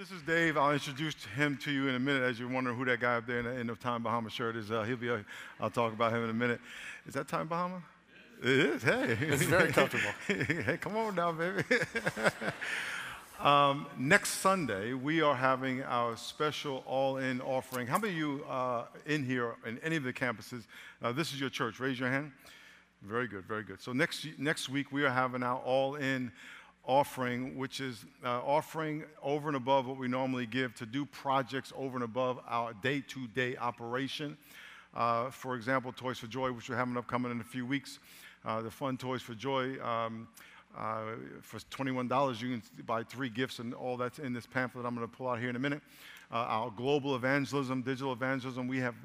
This is Dave. I'll introduce him to you in a minute as you're wondering who that guy up there in the, end of Tommy Bahama shirt is. Uh, he'll be, uh, I'll talk about him in a minute. Is that Tommy Bahama? It is. Hey. It's very comfortable. hey, come on now, baby. um, next Sunday, we are having our special all in offering. How many of you uh, in here in any of the campuses? Uh, this is your church. Raise your hand. Very good, very good. So next, next week, we are having our all in offering, which is uh, offering over and above what we normally give to do projects over and above our day to day operation. Uh, for example, Toys for Joy, which we're having upcoming in a few weeks. Uh, the fun Toys for Joy. Um, uh, for $21, you can buy three gifts, and all that's in this pamphlet I'm going to pull out here in a minute. Uh, our global evangelism, digital evangelism, we have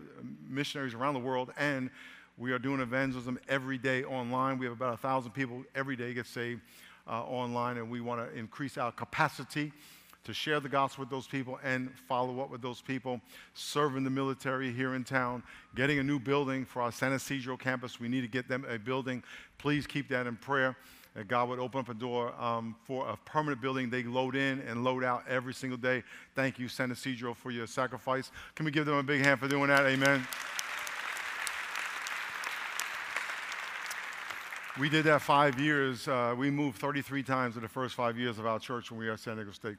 missionaries around the world, and we are doing evangelism every day online. We have about a thousand people every day get saved uh, online, and we want to increase our capacity to share the gospel with those people and follow up with those people, serving the military here in town, getting a new building for our San Ysidro campus. We need to get them a building. Please keep that in prayer that God would open up a door um, for a permanent building. They load in and load out every single day. Thank you, San Ysidro, for your sacrifice. Can we give them a big hand for doing that? Amen. We did that five years. Uh, we moved 33 times in the first five years of our church when we were at San Diego State.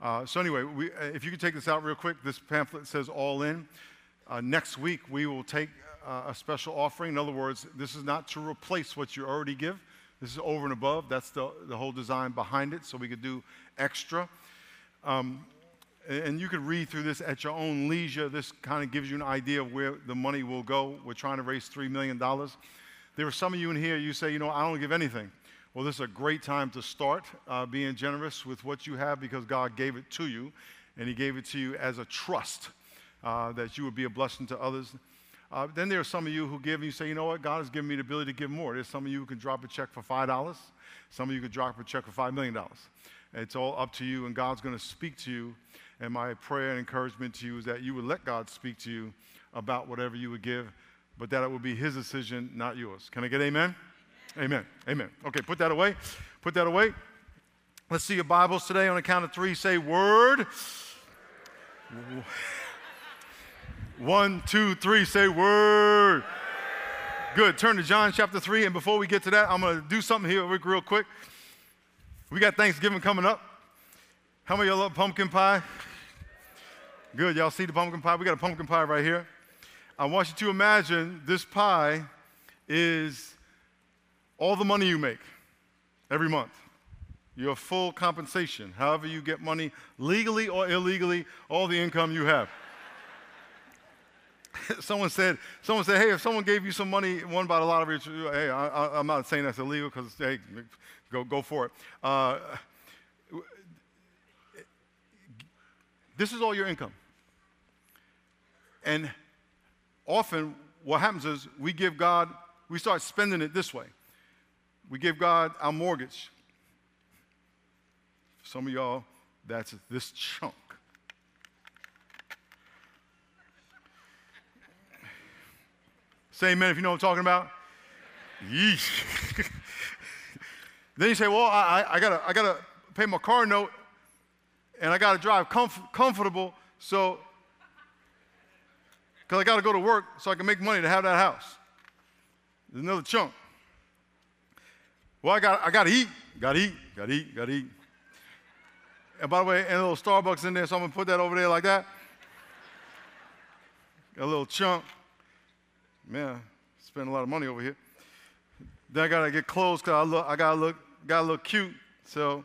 Uh, so anyway, we, uh, if you could take this out real quick, this pamphlet says all in. Uh, next week, we will take uh, a special offering. In other words, this is not to replace what you already give. This is over and above. That's the, the whole design behind it, so we could do extra. Um, and you could read through this at your own leisure. This kind of gives you an idea of where the money will go. We're trying to raise $3 million. There are some of you in here, you say, you know, I don't give anything. Well, this is a great time to start uh, being generous with what you have because God gave it to you, and He gave it to you as a trust uh, that you would be a blessing to others. Uh, then there are some of you who give and you say, you know what, God has given me the ability to give more. There's some of you who can drop a check for $5. Some of you can drop a check for $5 million. It's all up to you, and God's going to speak to you. And my prayer and encouragement to you is that you would let God speak to you about whatever you would give but that it will be his decision, not yours. Can I get amen? Amen. Amen. Okay, put that away. Put that away. Let's see your Bibles today on the count of three. Say word. One, two, three. Say word. Good. Turn to John chapter 3. And before we get to that, I'm going to do something here real quick. We got Thanksgiving coming up. How many of y'all love pumpkin pie? Good. Y'all see the pumpkin pie? We got a pumpkin pie right here. I want you to imagine this pie is all the money you make every month. Your full compensation, however you get money, legally or illegally, all the income you have. someone said, someone said, hey, if someone gave you some money, won by the lottery, hey, I, am not saying that's illegal because, hey, go, go for it. Uh, this is all your income. And often what happens is we give God, we start spending it this way. We give God our mortgage. some of y'all, that's this chunk. Say amen if you know what I'm talking about. Yeesh. then you say, well, I, I, gotta, I gotta pay my car note and I gotta drive comf- comfortable, so because I got to go to work so I can make money to have that house. There's another chunk. Well, I got, I got to eat. Got to eat. Got to eat. Got to eat. And by the way, and a little Starbucks in there, so I'm to put that over there like that. Got a little chunk. Man, spend a lot of money over here. Then I got to get clothes because I, look, I got to look, got to look cute. So,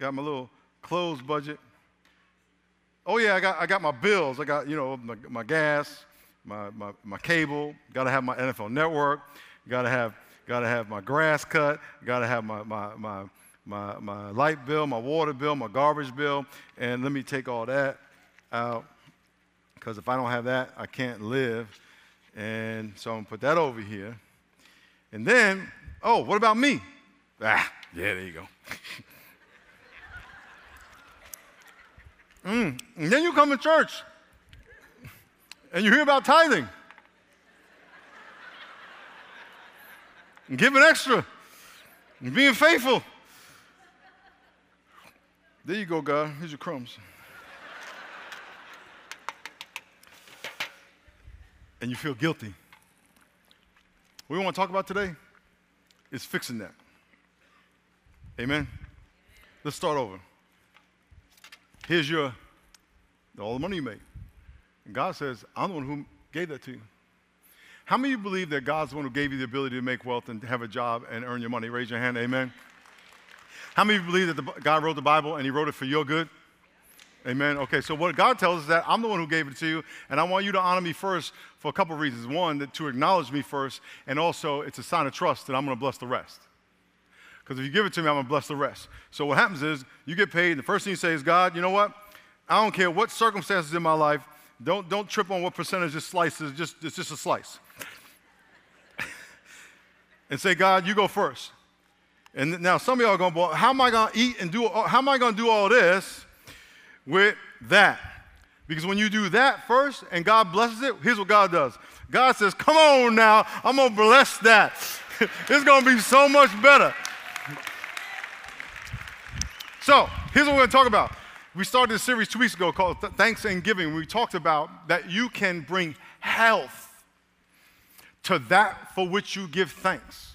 got my little clothes budget. Oh, yeah, I got, I got my bills. I got, you know, my, my gas, my, my, my cable, got to have my NFL network, got to have, got to have my grass cut, got to have my, my, my, my, my light bill, my water bill, my garbage bill, and let me take all that out because if I don't have that, I can't live. And so I'm going to put that over here. And then, oh, what about me? Ah, yeah, there you go. Mm. And then you come to church and you hear about tithing. And giving extra and being faithful. There you go, God. Here's your crumbs. and you feel guilty. What we want to talk about today is fixing that. Amen. Let's start over. Here's your all the money you make. And God says, I'm the one who gave that to you. How many of you believe that God's the one who gave you the ability to make wealth and have a job and earn your money? Raise your hand. Amen. How many of you believe that the, God wrote the Bible and He wrote it for your good? Amen. Okay, so what God tells us is that I'm the one who gave it to you, and I want you to honor me first for a couple of reasons. One, that to acknowledge me first, and also it's a sign of trust that I'm going to bless the rest. Because if you give it to me, I'm going to bless the rest. So what happens is you get paid, and the first thing you say is, God, you know what? I don't care what circumstances in my life. Don't, don't trip on what percentage this slice is. Just, it's just a slice. and say, God, you go first. And now some of y'all are going, well, how am I going to eat and do, how am I going to do all this with that? Because when you do that first and God blesses it, here's what God does. God says, come on now, I'm going to bless that. it's going to be so much better. So here's what we're going to talk about. We started this series two weeks ago called Thanks and Giving. We talked about that you can bring health to that for which you give thanks.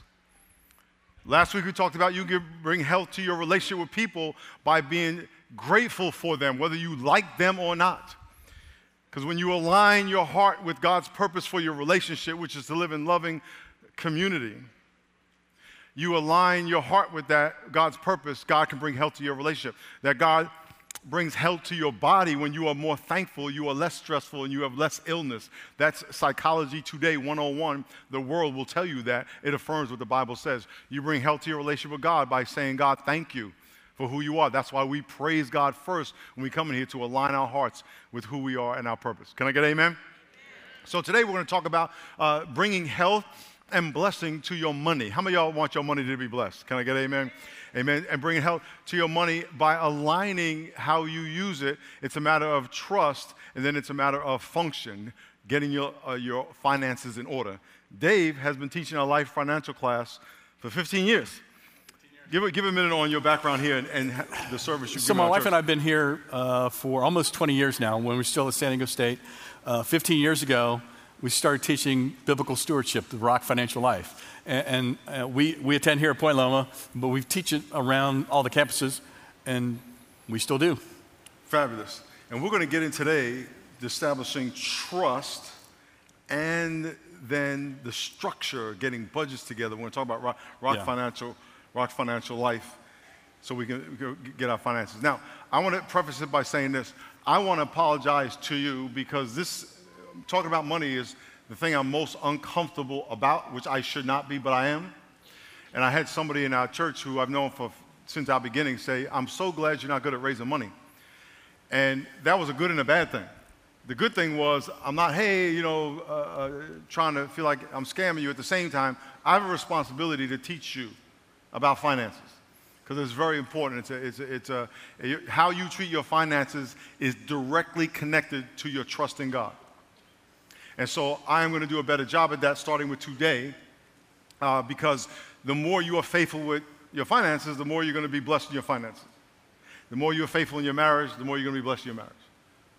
Last week we talked about you can bring health to your relationship with people by being grateful for them, whether you like them or not. Because when you align your heart with God's purpose for your relationship, which is to live in loving community, you align your heart with that God's purpose, God can bring health to your relationship. That God brings health to your body when you are more thankful, you are less stressful, and you have less illness. That's Psychology Today 101. The world will tell you that. It affirms what the Bible says. You bring health to your relationship with God by saying, God, thank you for who you are. That's why we praise God first when we come in here to align our hearts with who we are and our purpose. Can I get amen? amen. So today we're going to talk about uh, bringing health and blessing to your money. How many y'all want your money to be blessed? Can I get amen? Amen. And bringing health to your money by aligning how you use it. It's a matter of trust, and then it's a matter of function, getting your, uh, your finances in order. Dave has been teaching our life financial class for 15 years. Give a, give a minute on your background here and, and the service you So, my wife church. and I have been here uh, for almost 20 years now when we are still at San Diego State. Uh, 15 years ago, we started teaching biblical stewardship, the Rock Financial Life. And, and uh, we, we attend here at Point Loma, but we teach it around all the campuses, and we still do. Fabulous. And we're going to get in today establishing trust and then the structure, getting budgets together. We're going to talk about Rock, rock yeah. Financial, Rock Financial Life so we can, we can get our finances. Now, I want to preface it by saying this. I want to apologize to you because this talking about money is the thing I'm most uncomfortable about, which I should not be, but I am. And I had somebody in our church who I've known for since our beginning say, I'm so glad you're not good at raising money. And that was a good and a bad thing. The good thing was, I'm not, hey, you know, uh, uh, trying to feel like I'm scamming you. At the same time, I have a responsibility to teach you about finances because it's very important. It's a, it's a, it's a, how you treat your finances is directly connected to your trust in God. And so I am going to do a better job at that starting with today uh, because the more you are faithful with your finances, the more you're going to be blessed in your finances. The more you're faithful in your marriage, the more you're going to be blessed in your marriage.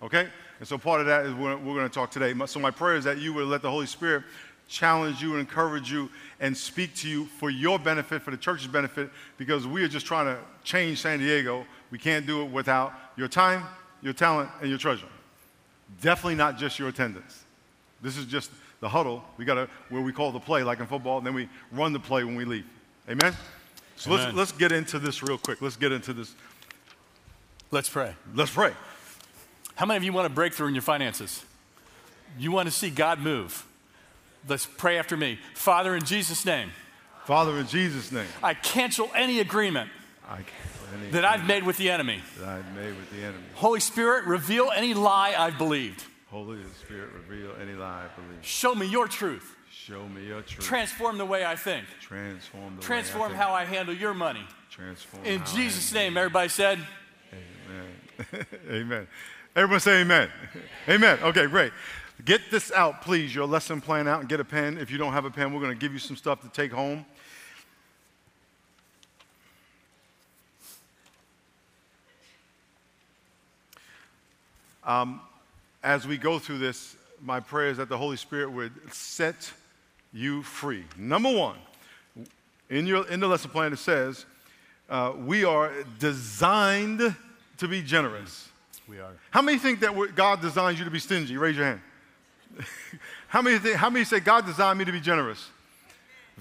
Okay? And so part of that is we're, we're going to talk today. So my prayer is that you would let the Holy Spirit challenge you and encourage you and speak to you for your benefit, for the church's benefit, because we are just trying to change San Diego. We can't do it without your time, your talent, and your treasure. Definitely not just your attendance. This is just the huddle. We got to where we call the play, like in football, and then we run the play when we leave. Amen. So Amen. let's let's get into this real quick. Let's get into this. Let's pray. Let's pray. How many of you want a breakthrough in your finances? You want to see God move? Let's pray after me. Father, in Jesus' name. Father, in Jesus' name. I cancel any agreement any that I've made with the enemy. That I've made with the enemy. Holy Spirit, reveal any lie I've believed. Holy Spirit, reveal any lie I believe. Show me your truth. Show me your truth. Transform the way I think. Transform the Transform way I how I handle your money. Transform. In Jesus' name, everybody said. Amen. amen. Everyone say amen. amen. Okay, great. Get this out, please. Your lesson plan out and get a pen. If you don't have a pen, we're going to give you some stuff to take home. Um, as we go through this, my prayer is that the Holy Spirit would set you free. Number one, in, your, in the lesson plan, it says, uh, we are designed to be generous. We are. How many think that God designed you to be stingy? Raise your hand. how, many think, how many say God designed me to be generous?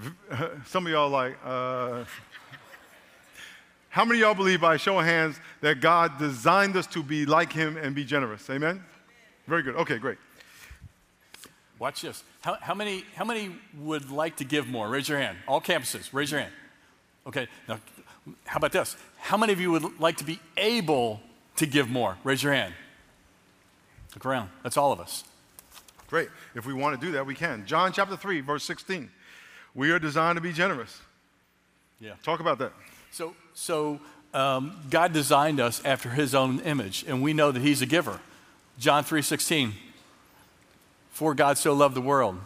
Some of y'all like, uh, how many y'all believe by show of hands that God designed us to be like Him and be generous? Amen? Very good. Okay, great. Watch this. How, how, many, how many would like to give more? Raise your hand. All campuses, raise your hand. Okay, now, how about this? How many of you would like to be able to give more? Raise your hand. Look around. That's all of us. Great. If we want to do that, we can. John chapter 3, verse 16. We are designed to be generous. Yeah. Talk about that. So, so um, God designed us after his own image, and we know that he's a giver. John 3:16. For God so loved the world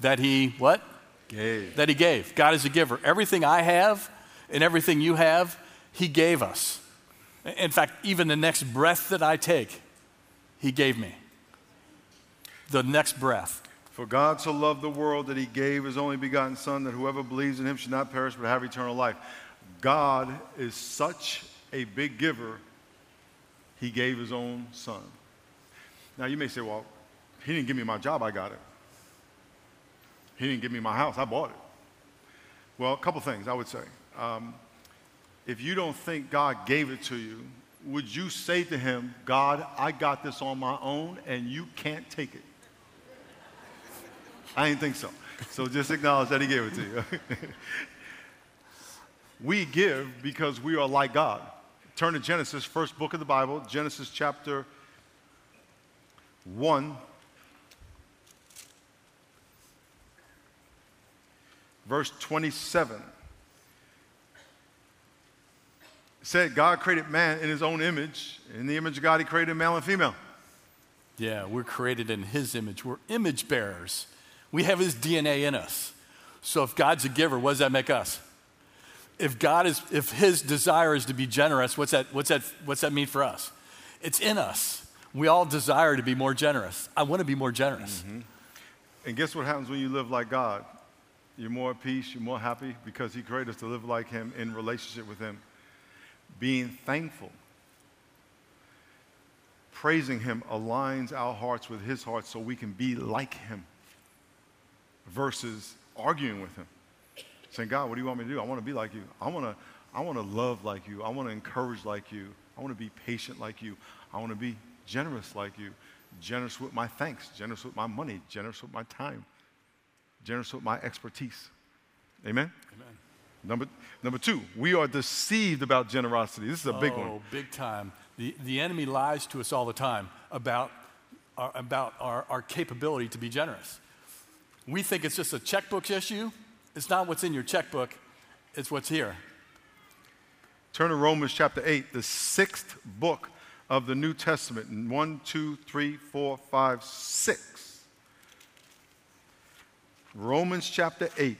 that he, what? Gave. That he gave. God is a giver. Everything I have and everything you have, he gave us. In fact, even the next breath that I take, he gave me. The next breath. For God so loved the world that he gave his only begotten Son, that whoever believes in him should not perish but have eternal life. God is such a big giver, he gave his own Son. Now, you may say, well, he didn't give me my job, I got it. He didn't give me my house, I bought it. Well, a couple things I would say. Um, if you don't think God gave it to you, would you say to him, God, I got this on my own and you can't take it? I didn't think so. So just acknowledge that he gave it to you. we give because we are like God. Turn to Genesis, first book of the Bible, Genesis chapter 1. Verse 27. It said God created man in his own image. In the image of God, he created male and female. Yeah, we're created in his image. We're image bearers. We have his DNA in us. So if God's a giver, what does that make us? If God is, if his desire is to be generous, what's that, what's that, what's that mean for us? It's in us. We all desire to be more generous. I want to be more generous. Mm-hmm. And guess what happens when you live like God? You're more at peace, you're more happy because He created us to live like Him in relationship with Him. Being thankful, praising Him aligns our hearts with His heart so we can be like Him versus arguing with Him. Saying, God, what do you want me to do? I want to be like you. I want to, I want to love like you. I want to encourage like you. I want to be patient like you. I want to be generous like you. Generous with my thanks, generous with my money, generous with my time, generous with my expertise. Amen? Amen. Number, number two, we are deceived about generosity. This is a big oh, one. big time. The, the enemy lies to us all the time about our, about our, our capability to be generous. We think it's just a checkbook issue. It's not what's in your checkbook, it's what's here. Turn to Romans chapter 8, the sixth book of the New Testament. One, two, three, four, five, six. Romans chapter 8.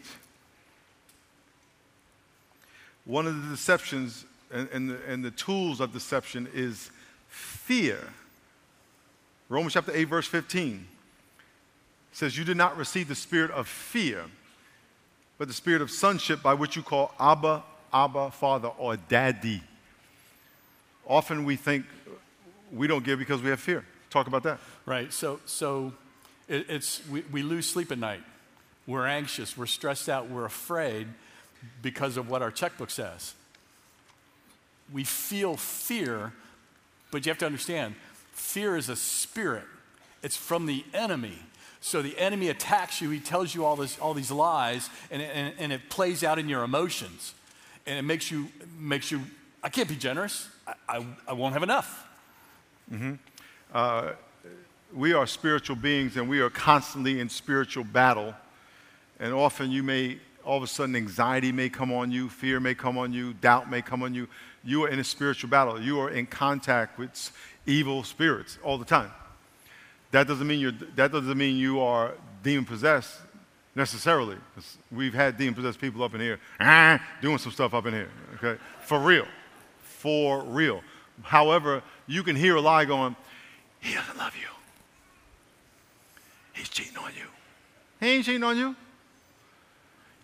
One of the deceptions and, and, the, and the tools of deception is fear. Romans chapter 8, verse 15 says, You did not receive the spirit of fear, but the spirit of sonship by which you call Abba, Abba, Father, or Daddy. Often we think we don't give because we have fear. Talk about that. Right. So, so it, it's, we, we lose sleep at night. We're anxious. We're stressed out. We're afraid because of what our checkbook says. We feel fear, but you have to understand fear is a spirit, it's from the enemy. So the enemy attacks you, he tells you all, this, all these lies, and, and, and it plays out in your emotions. And it makes you, makes you I can't be generous, I, I, I won't have enough. Mm-hmm. Uh, we are spiritual beings and we are constantly in spiritual battle. And often you may, all of a sudden, anxiety may come on you, fear may come on you, doubt may come on you. You are in a spiritual battle. You are in contact with evil spirits all the time. That doesn't mean, you're, that doesn't mean you are demon possessed necessarily. We've had demon possessed people up in here ah, doing some stuff up in here, okay? For real. For real. However, you can hear a lie going, He doesn't love you. He's cheating on you. He ain't cheating on you.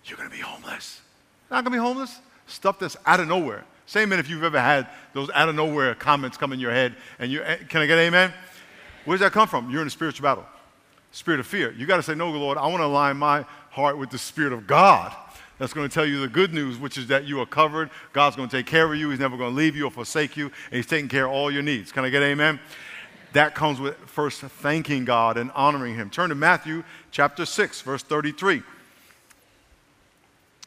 You're going to be homeless. Not going to be homeless. Stuff that's out of nowhere. Say amen if you've ever had those out of nowhere comments come in your head. And you, eh, can I get amen? Where does that come from? You're in a spiritual battle. Spirit of fear. You got to say, no, Lord, I want to align my heart with the Spirit of God. That's going to tell you the good news, which is that you are covered. God's going to take care of you. He's never going to leave you or forsake you. And He's taking care of all your needs. Can I get amen? That comes with first thanking God and honoring Him. Turn to Matthew chapter 6, verse 33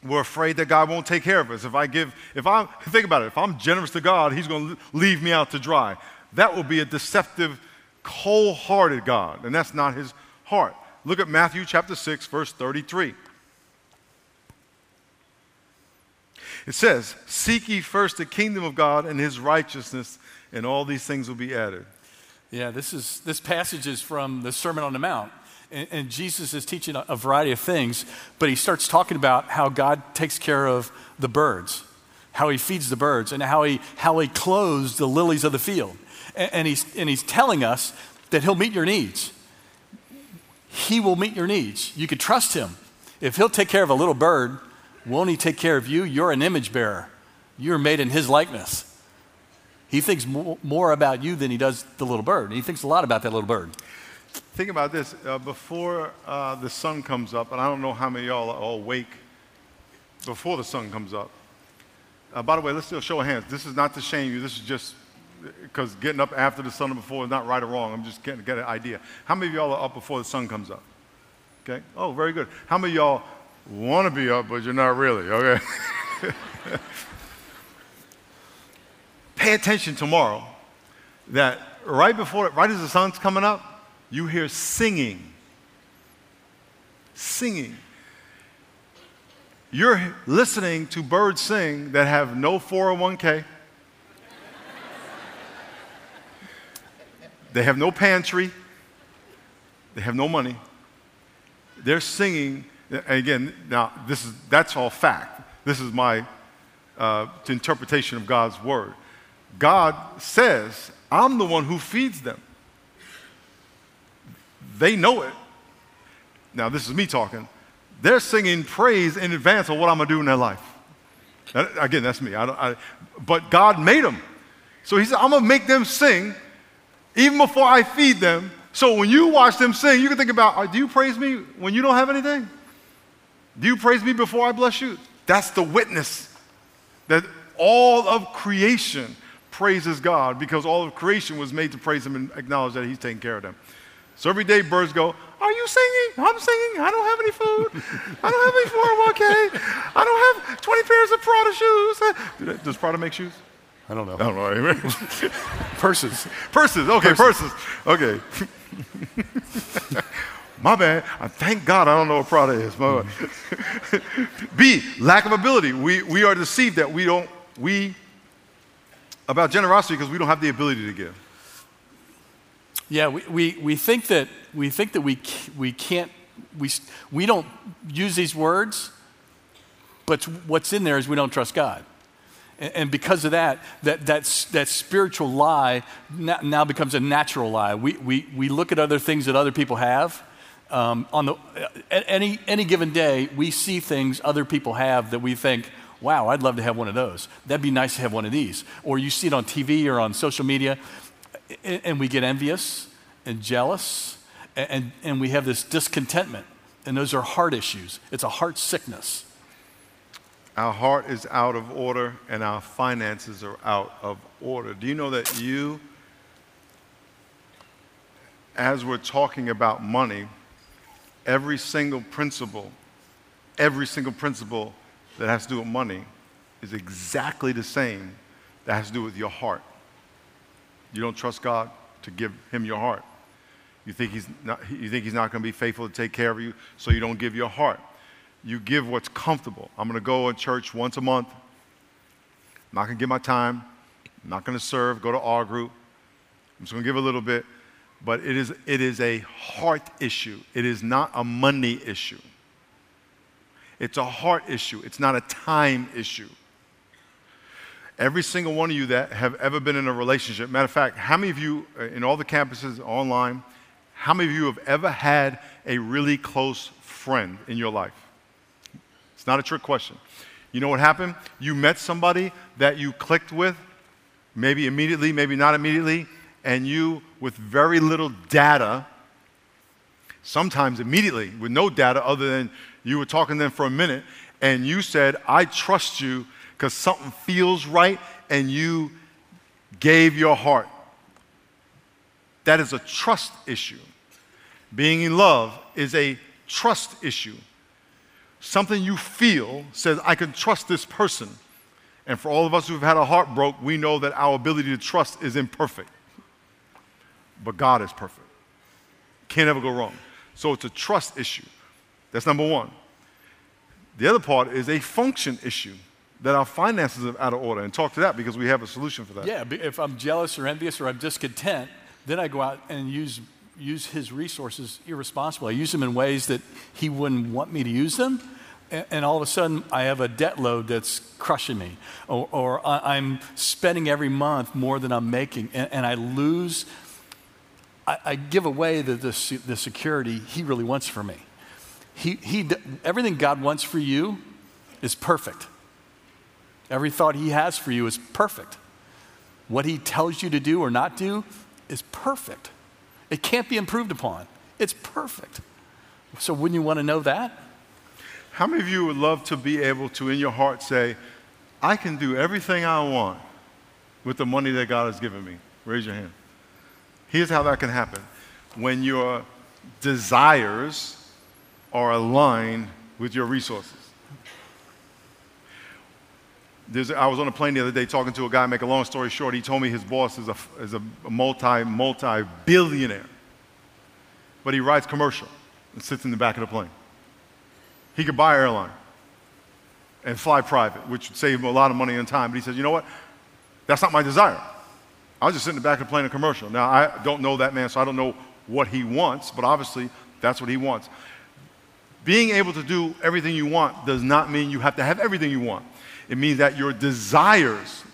we're afraid that God won't take care of us. If I give, if I think about it, if I'm generous to God, He's going to leave me out to dry. That will be a deceptive, cold hearted God, and that's not His heart. Look at Matthew chapter 6, verse 33. It says, Seek ye first the kingdom of God and His righteousness, and all these things will be added. Yeah, this, is, this passage is from the Sermon on the Mount. And, and Jesus is teaching a, a variety of things, but he starts talking about how God takes care of the birds, how he feeds the birds, and how he, how he clothes the lilies of the field. And, and, he's, and he's telling us that he'll meet your needs. He will meet your needs. You can trust him. If he'll take care of a little bird, won't he take care of you? You're an image bearer. You're made in his likeness. He thinks more about you than he does the little bird. He thinks a lot about that little bird. Think about this. Uh, before uh, the sun comes up, and I don't know how many y'all are awake before the sun comes up. Uh, by the way, let's do a show of hands. This is not to shame you. This is just because getting up after the sun or before is not right or wrong. I'm just getting get an idea. How many of y'all are up before the sun comes up? Okay. Oh, very good. How many of y'all want to be up, but you're not really? Okay. Pay attention tomorrow that right before, right as the sun's coming up, you hear singing. Singing. You're listening to birds sing that have no 401k. they have no pantry. They have no money. They're singing. Again, now this is that's all fact. This is my uh, interpretation of God's word. God says, "I'm the one who feeds them." They know it. Now, this is me talking. They're singing praise in advance of what I'm going to do in their life. again, that's me. I I, but God made them. So He said, I'm going to make them sing even before I feed them. So when you watch them sing, you can think about uh, do you praise me when you don't have anything? Do you praise me before I bless you? That's the witness that all of creation praises God because all of creation was made to praise Him and acknowledge that He's taking care of them. So every day birds go, Are you singing? I'm singing. I don't have any food. I don't have any 401k. I don't have 20 pairs of Prada shoes. Uh, does Prada make shoes? I don't know. I don't know. purses. Purses. Okay, purses. purses. Okay. My bad. I thank God I don't know what Prada is. My B, lack of ability. We, we are deceived that we don't, we, about generosity because we don't have the ability to give. Yeah, we, we, we think that we think that we, we can't we, we don't use these words, but what's in there is we don't trust God. And, and because of that, that, that, that spiritual lie now becomes a natural lie. We, we, we look at other things that other people have. Um, on the, any, any given day, we see things other people have that we think, wow, I'd love to have one of those. That'd be nice to have one of these. Or you see it on TV or on social media, and we get envious and jealous, and, and we have this discontentment. And those are heart issues. It's a heart sickness. Our heart is out of order, and our finances are out of order. Do you know that you, as we're talking about money, every single principle, every single principle that has to do with money is exactly the same that has to do with your heart. You don't trust God to give Him your heart. You think He's not, you think he's not going to be faithful to take care of you, so you don't give your heart. You give what's comfortable. I'm going to go to church once a month. I'm not going to give my time. I'm not going to serve, go to our group. I'm just going to give a little bit. But it is, it is a heart issue, it is not a money issue. It's a heart issue, it's not a time issue. Every single one of you that have ever been in a relationship. Matter of fact, how many of you uh, in all the campuses online, how many of you have ever had a really close friend in your life? It's not a trick question. You know what happened? You met somebody that you clicked with, maybe immediately, maybe not immediately, and you, with very little data, sometimes immediately, with no data other than you were talking to them for a minute, and you said, I trust you because something feels right, and you gave your heart. That is a trust issue. Being in love is a trust issue. Something you feel says, I can trust this person. And for all of us who've had a heart broke, we know that our ability to trust is imperfect. But God is perfect. Can't ever go wrong. So it's a trust issue. That's number one. The other part is a function issue that our finances are out of order and talk to that because we have a solution for that. Yeah, if I'm jealous or envious or I'm discontent, then I go out and use, use his resources irresponsibly. I use them in ways that he wouldn't want me to use them. And, all of a sudden, I have a debt load that's crushing me. Or, or I, am spending every month more than I'm making. And, and I lose, I, I, give away the, the, the security he really wants for me. He, he, everything God wants for you is perfect. Every thought He has for you is perfect. What He tells you to do or not do is perfect. It can't be improved upon. It's perfect. So, wouldn't you want to know that? How many of you would love to be able to, in your heart, say, I can do everything I want with the money that God has given me? Raise your hand. Here's how that can happen when your desires are aligned with your resources. There's, I was on a plane the other day talking to a guy, make a long story short, he told me his boss is a, is a multi, multi billionaire. But he rides commercial and sits in the back of the plane. He could buy an airline and fly private, which would save him a lot of money and time. But he says, you know what? That's not my desire. I'll just sit in the back of the plane in commercial. Now, I don't know that man, so I don't know what he wants, but obviously that's what he wants. Being able to do everything you want does not mean you have to have everything you want. It means that your desires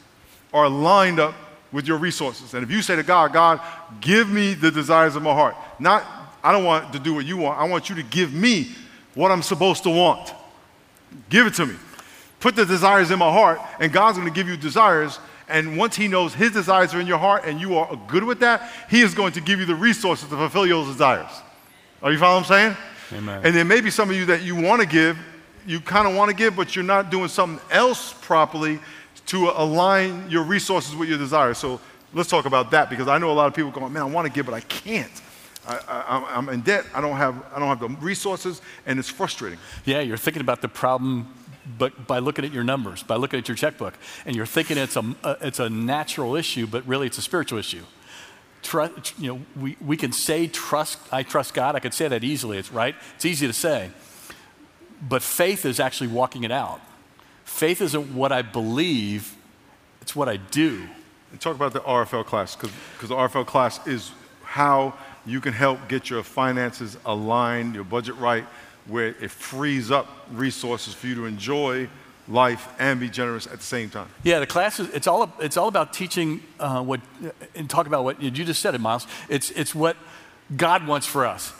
are lined up with your resources. And if you say to God, God, give me the desires of my heart, not, I don't want to do what you want, I want you to give me what I'm supposed to want. Give it to me. Put the desires in my heart, and God's going to give you desires. And once He knows His desires are in your heart and you are good with that, He is going to give you the resources to fulfill your desires. Are you following what I'm saying? Amen. And there may be some of you that you want to give, you kind of want to give, but you're not doing something else properly to align your resources with your desires. So let's talk about that because I know a lot of people going, man, I want to give, but I can't. I, am in debt. I don't, have, I don't have the resources, and it's frustrating. Yeah, you're thinking about the problem but by looking at your numbers, by looking at your checkbook, and you're thinking it's a, uh, it's a natural issue, but really it's a spiritual issue. Trust, you know, we, we can say trust, I trust God. I could say that easily. It's right. It's easy to say. But faith is actually walking it out. Faith isn't what I believe, it's what I do. And talk about the RFL class, because the RFL class is how you can help get your finances aligned, your budget right, where it frees up resources for you to enjoy life and be generous at the same time. Yeah, the class is, it's all, it's all about teaching uh, what, and talk about what you just said it, Miles. It's, it's what God wants for us.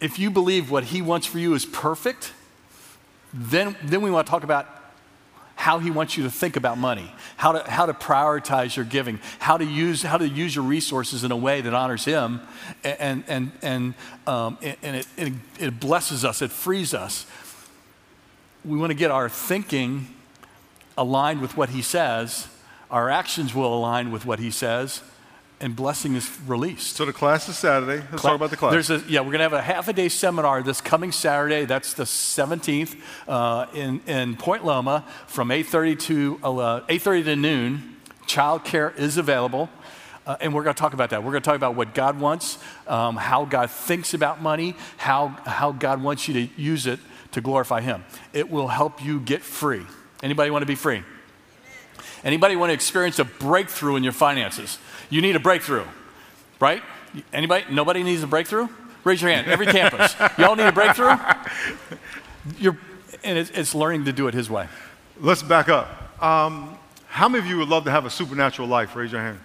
If you believe what He wants for you is perfect, then, then we want to talk about how he wants you to think about money, how to, how to prioritize your giving, how to, use, how to use your resources in a way that honors him, and, and, and, um, and it, it, it blesses us, it frees us. We want to get our thinking aligned with what he says, our actions will align with what he says, and blessing is released. So the class is Saturday. Let's Cla- talk about the class. There's a, yeah, we're going to have a half a day seminar this coming Saturday. That's the 17th uh, in, in Point Loma from 8.30 to, uh, 8.30 to noon. Childcare is available. Uh, and we're going to talk about that. We're going to talk about what God wants, um, how God thinks about money, how, how God wants you to use it to glorify Him. It will help you get free. Anybody want to be free? Anybody want to experience a breakthrough in your finances? You need a breakthrough, right? Anybody? Nobody needs a breakthrough? Raise your hand. Every campus. Y'all need a breakthrough? You're, and it's, it's, learning to do it His way. Let's back up. Um, How many of you would love to have a supernatural life? Raise your hand.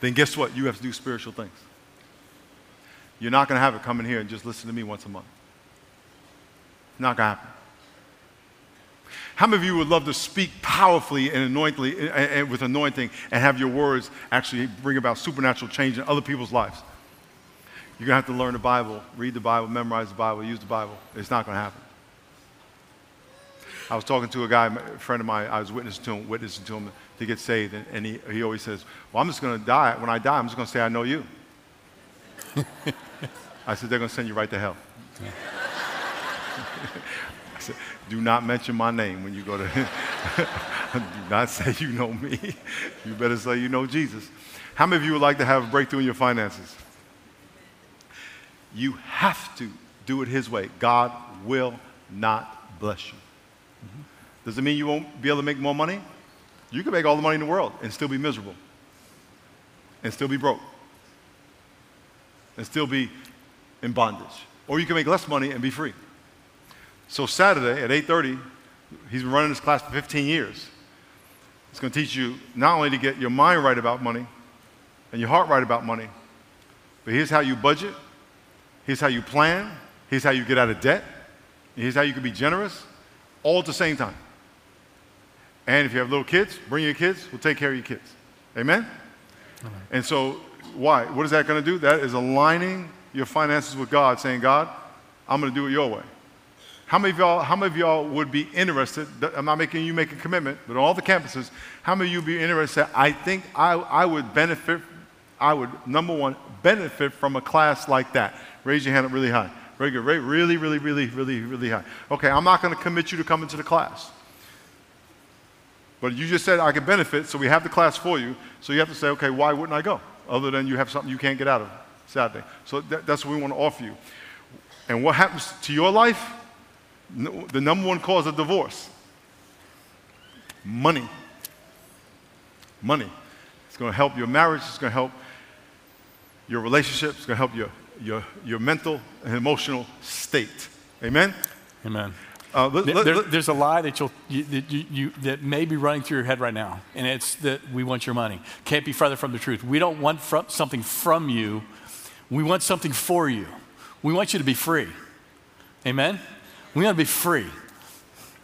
Then guess what? You have to do spiritual things. You're not going to have it come in here and just listen to me once a month. Not going to happen. How many of you would love to speak powerfully and anointly and with anointing and have your words actually bring about supernatural change in other people's lives? You're going to have to learn the Bible, read the Bible, memorize the Bible, use the Bible. It's not going to happen. I was talking to a guy, a friend of mine, I was witnessing to him, witnessing to him to get saved, and, and he, he always says, Well, I'm just going to die. When I die, I'm just going to say, I know you. I said, They're going to send you right to hell. I said, Do not mention my name when you go to. Do not say you know me. You better say you know Jesus. How many of you would like to have a breakthrough in your finances? You have to do it His way. God will not bless you. Mm-hmm. Does it mean you won't be able to make more money? You can make all the money in the world and still be miserable, and still be broke, and still be in bondage. Or you can make less money and be free. So Saturday at 8:30, he's been running this class for 15 years. It's going to teach you not only to get your mind right about money and your heart right about money, but here's how you budget, here's how you plan, here's how you get out of debt, here's how you can be generous, all at the same time. And if you have little kids, bring your kids, we'll take care of your kids. Amen? Amen. And so, why? What is that going to do? That is aligning your finances with God, saying, God, I'm going to do it your way. How many of y'all, how many of y'all would be interested? I'm not making you make a commitment, but on all the campuses, how many of you would be interested? I think I, I would benefit, I would, number one, benefit from a class like that. Raise your hand up really high. Very good. Really, really, really, really, really high. Okay, I'm not going to commit you to come into the class. But you just said I could benefit, so we have the class for you. So you have to say, okay, why wouldn't I go? Other than you have something you can't get out of. Saturday. So that, that's what we want to offer you. And what happens to your life? The number one cause of divorce money. Money. It's going to help your marriage, it's going to help your relationships, it's going to help your, your, your mental and emotional state. Amen? Amen. Uh, let, let, there, there's a lie that, you'll, you, that, you, you, that may be running through your head right now, and it's that we want your money. Can't be further from the truth. We don't want from, something from you, we want something for you. We want you to be free. Amen? We want to be free.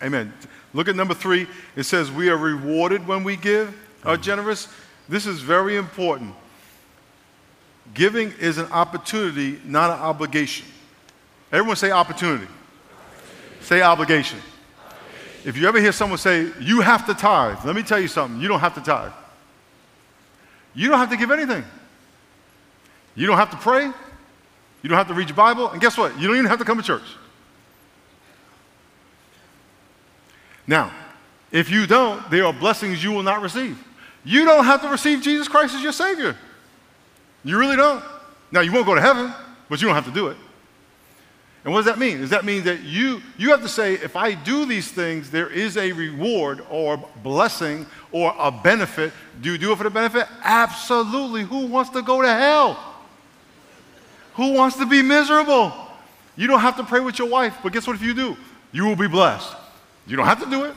Amen. Look at number three. It says, We are rewarded when we give, are mm-hmm. generous. This is very important. Giving is an opportunity, not an obligation. Everyone say opportunity. Say obligation. If you ever hear someone say, you have to tithe, let me tell you something. You don't have to tithe. You don't have to give anything. You don't have to pray. You don't have to read your Bible. And guess what? You don't even have to come to church. Now, if you don't, there are blessings you will not receive. You don't have to receive Jesus Christ as your Savior. You really don't. Now, you won't go to heaven, but you don't have to do it. And what does that mean? Does that mean that you, you have to say, if I do these things, there is a reward or blessing or a benefit. Do you do it for the benefit? Absolutely. Who wants to go to hell? Who wants to be miserable? You don't have to pray with your wife, but guess what if you do? You will be blessed. You don't have to do it.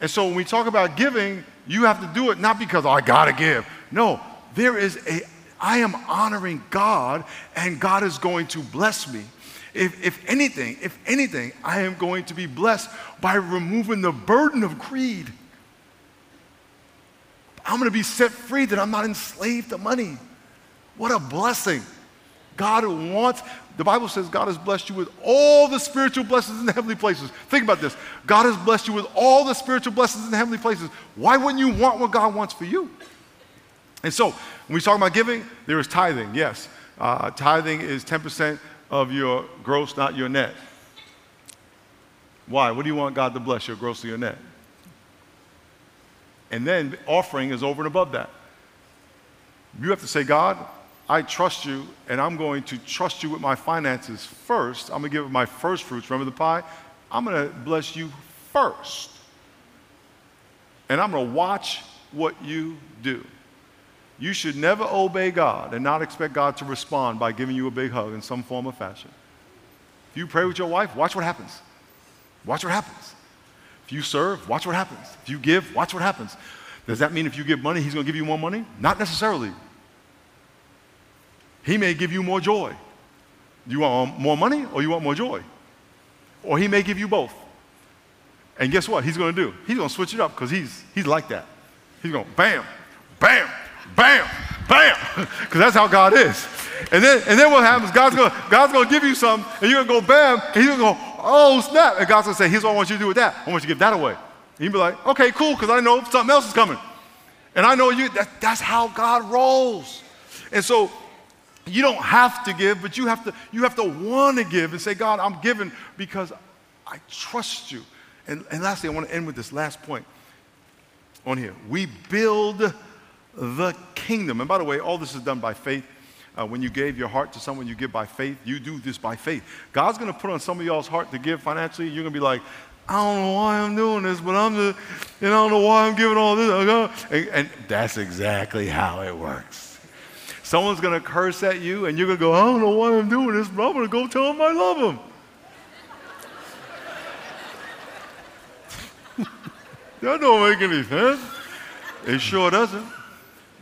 And so when we talk about giving, you have to do it not because oh, I got to give. No, there is a, I am honoring God and God is going to bless me. If, if anything, if anything, I am going to be blessed by removing the burden of greed. I'm going to be set free that I'm not enslaved to money. What a blessing. God wants, the Bible says God has blessed you with all the spiritual blessings in the heavenly places. Think about this God has blessed you with all the spiritual blessings in the heavenly places. Why wouldn't you want what God wants for you? And so, when we talk about giving, there is tithing, yes. Uh, tithing is 10% of your gross, not your net. Why? What do you want God to bless, your gross or your net? And then offering is over and above that. You have to say, God, I trust you, and I'm going to trust you with my finances first. I'm going to give my first fruits. Remember the pie? I'm going to bless you first. And I'm going to watch what you do. You should never obey God and not expect God to respond by giving you a big hug in some form or fashion. If you pray with your wife, watch what happens. Watch what happens. If you serve, watch what happens. If you give, watch what happens. Does that mean if you give money, he's going to give you more money? Not necessarily. He may give you more joy. You want more money or you want more joy? Or he may give you both. And guess what he's going to do? He's going to switch it up because he's, he's like that. He's going bam, bam, bam, bam, because that's how God is. And then, and then what happens? God's going God's going to give you something, and you're going to go bam, and he's going to go, oh snap, and God's going to say, here's what I want you to do with that. I want you to give that away. And you'd be like, okay, cool, because I know something else is coming. And I know you, that, that's how God rolls. And so you don't have to give, but you have to, you have to want to give and say, God, I'm giving because I trust you. And, and lastly, I want to end with this last point on here. We build the kingdom. And by the way, all this is done by faith. Uh, when you gave your heart to someone, you give by faith. You do this by faith. God's going to put on some of y'all's heart to give financially. You're going to be like, I don't know why I'm doing this, but I'm just, and I don't know why I'm giving all this. And, and that's exactly how it works. Someone's going to curse at you, and you're going to go, I don't know why I'm doing this, but I'm going to go tell them I love them. that don't make any sense. It sure doesn't.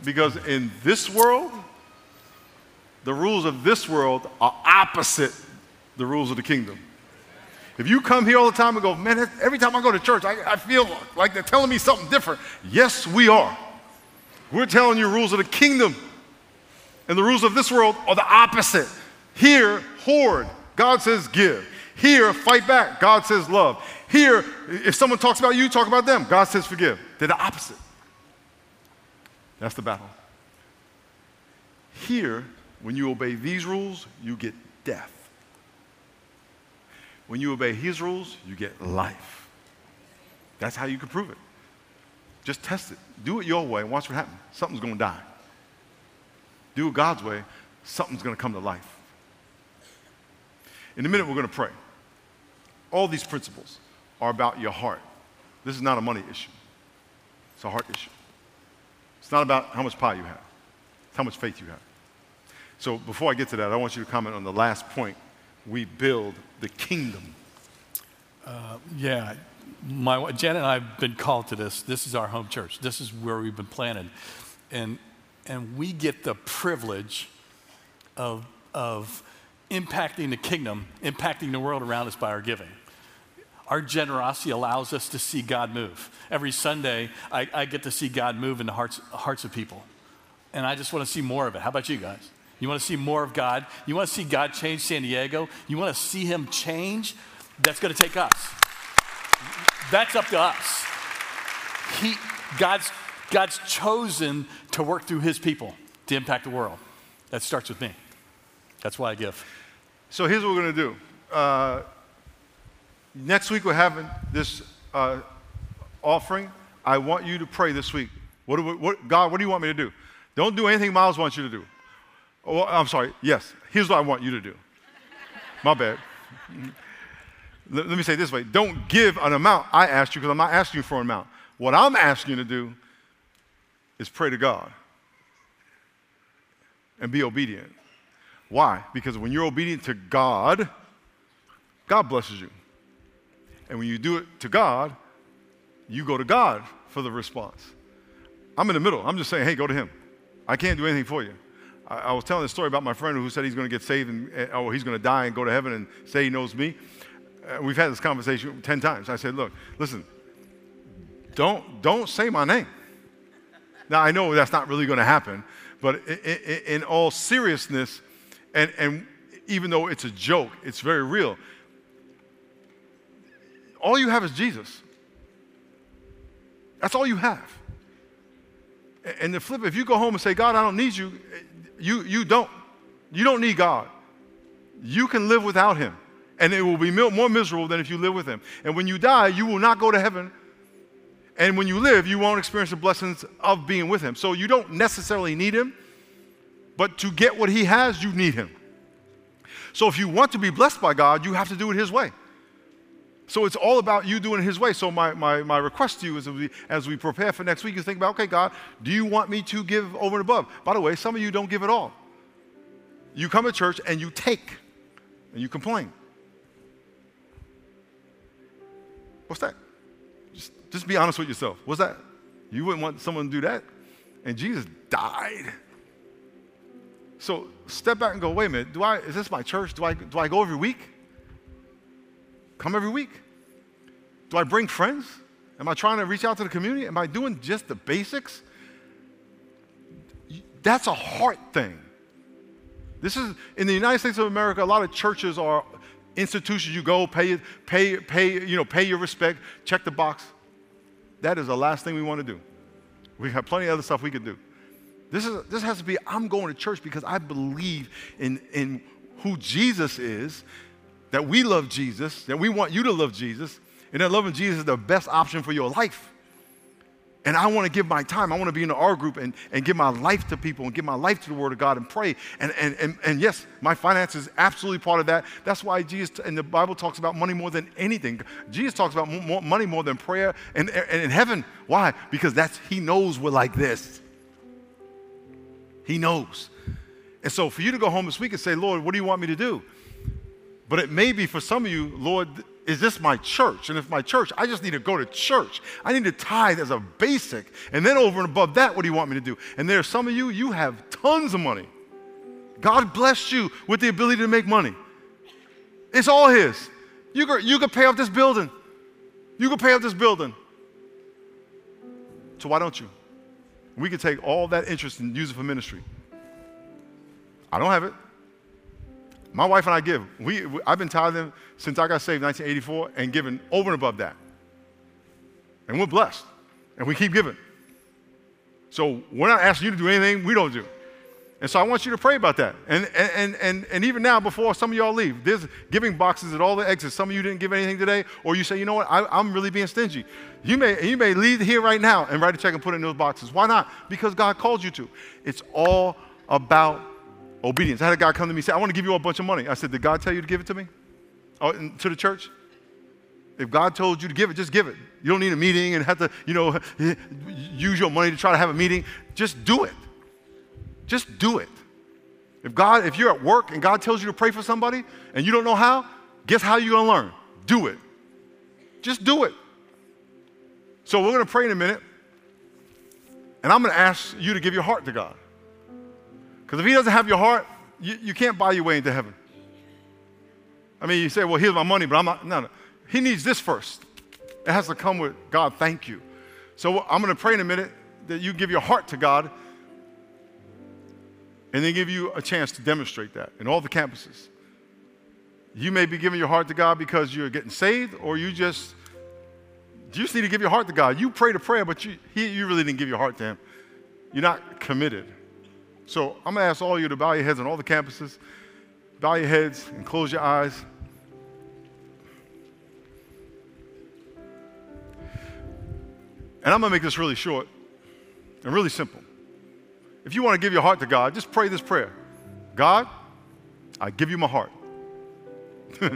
Because in this world, the rules of this world are opposite the rules of the kingdom. If you come here all the time and go, man, every time I go to church, I, I feel like they're telling me something different. Yes, we are. We're telling you rules of the kingdom. And the rules of this world are the opposite. Here, hoard. God says give. Here, fight back. God says love. Here, if someone talks about you, talk about them. God says forgive. They're the opposite. That's the battle. Here, when you obey these rules, you get death. When you obey his rules, you get life. That's how you can prove it. Just test it. Do it your way and watch what happens. Something's going to die. Do it God's way, something's going to come to life. In a minute, we're going to pray. All these principles are about your heart. This is not a money issue, it's a heart issue. It's not about how much pie you have, it's how much faith you have. So before I get to that, I want you to comment on the last point. We build the kingdom. Uh, yeah, my Janet and I have been called to this. This is our home church. This is where we've been planted, and and we get the privilege of of impacting the kingdom, impacting the world around us by our giving. Our generosity allows us to see God move. Every Sunday, I, I get to see God move in the hearts, hearts of people. And I just want to see more of it. How about you guys? You want to see more of God? You want to see God change San Diego? You want to see Him change? That's going to take us. That's up to us. He, God's, God's chosen to work through His people to impact the world. That starts with me. That's why I give. So here's what we're going to do. Uh, next week we're having this uh, offering. I want you to pray this week. What, we, what, God, what do you want me to do? Don't do anything Miles wants you to do. Oh, I'm sorry. Yes. Here's what I want you to do. My bad. Let, let me say this way don't give an amount I asked you because I'm not asking you for an amount. What I'm asking you to do is pray to God and be obedient. Why? Because when you're obedient to God, God blesses you. And when you do it to God, you go to God for the response. I'm in the middle. I'm just saying, hey, go to Him. I can't do anything for you. I, I was telling this story about my friend who said he's going to get saved and, or he's going to die and go to heaven and say he knows me. Uh, we've had this conversation 10 times. I said, look, listen, don't, don't say my name. Now, I know that's not really going to happen, but in, all seriousness, and, and even though it's a joke, it's very real. All you have is Jesus. That's all you have. And the flip, if you go home and say, God, I don't need you, you, you don't. You don't need God. You can live without Him. And it will be more miserable than if you live with Him. And when you die, you will not go to heaven. And when you live, you won't experience the blessings of being with Him. So you don't necessarily need Him, but to get what He has, you need Him. So if you want to be blessed by God, you have to do it His way. So it's all about you doing it His way. So my, my, my request to you is as we, as we prepare for next week is think about, okay, God, do you want me to give over and above? By the way, some of you don't give at all. You come to church and you take and you complain. What's that? Just be honest with yourself. What's that? You wouldn't want someone to do that? And Jesus died. So step back and go, wait a minute, do I, is this my church? Do I, do I go every week? Come every week? Do I bring friends? Am I trying to reach out to the community? Am I doing just the basics? That's a heart thing. This is in the United States of America. A lot of churches are institutions. You go, pay, pay, pay, you know, pay your respect, check the box. That is the last thing we want to do. We have plenty of other stuff we could do. This, is, this has to be I'm going to church because I believe in, in who Jesus is, that we love Jesus, that we want you to love Jesus, and that loving Jesus is the best option for your life. And I want to give my time. I want to be in the R group and, and give my life to people and give my life to the Word of God and pray. And, and, and, and yes, my finances is absolutely part of that. That's why Jesus, and the Bible talks about money more than anything. Jesus talks about more, money more than prayer and, and in heaven. Why? Because that's, he knows we're like this. He knows. And so for you to go home this week and say, Lord, what do you want me to do? But it may be for some of you, Lord, is this my church? And if my church, I just need to go to church. I need to tithe as a basic. And then over and above that, what do you want me to do? And there are some of you, you have tons of money. God blessed you with the ability to make money. It's all His. You could, you could pay off this building. You could pay off this building. So why don't you? We could take all that interest and use it for ministry. I don't have it. My wife and I give. We, we, I've been tithing since I got saved in 1984 and giving over and above that. And we're blessed. And we keep giving. So we're not asking you to do anything we don't do. And so I want you to pray about that. And, and, and, and even now, before some of y'all leave, there's giving boxes at all the exits. Some of you didn't give anything today, or you say, you know what, I, am really being stingy. You may, you may leave here right now and write a check and put it in those boxes. Why not? Because God called you to. It's all about Obedience. I had a guy come to me and say, I want to give you a bunch of money. I said, Did God tell you to give it to me? Oh, to the church? If God told you to give it, just give it. You don't need a meeting and have to, you know, use your money to try to have a meeting. Just do it. Just do it. If God, if you're at work and God tells you to pray for somebody and you don't know how, guess how you're gonna learn? Do it. Just do it. So we're gonna pray in a minute, and I'm gonna ask you to give your heart to God. Because if he doesn't have your heart, you, you can't buy your way into heaven. I mean, you say, well, here's my money, but I'm not. No, no. He needs this first. It has to come with God, thank you. So I'm going to pray in a minute that you give your heart to God and then give you a chance to demonstrate that in all the campuses. You may be giving your heart to God because you're getting saved, or you just you just need to give your heart to God. You pray the prayer, but you, he, you really didn't give your heart to Him. You're not committed. So I'm going to ask all of you to bow your heads on all the campuses. Bow your heads and close your eyes. And I'm going to make this really short and really simple. If you want to give your heart to God, just pray this prayer God, I give you my heart.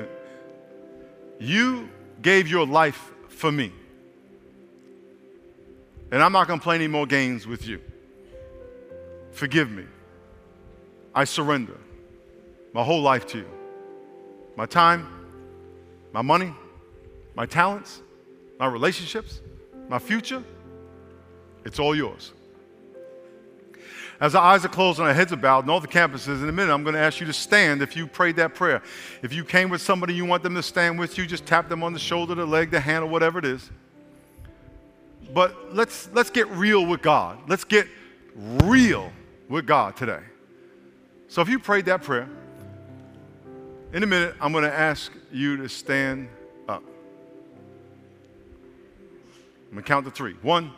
you gave your life for me. And I'm not going to play any more games with you. Forgive me. I surrender my whole life to you. My time, my money, my talents, my relationships, my future, it's all yours. As our eyes are closed and our heads are bowed, and all the campuses, in a minute, I'm going to ask you to stand if you prayed that prayer. If you came with somebody you want them to stand with you, just tap them on the shoulder, the leg, the hand, or whatever it is. But let's, let's get real with God. Let's get real with God today. So if you prayed that prayer, in a minute, I'm going to ask you to stand up. I'm going to count to three. One,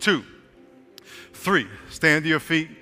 two, three. Stand to your feet.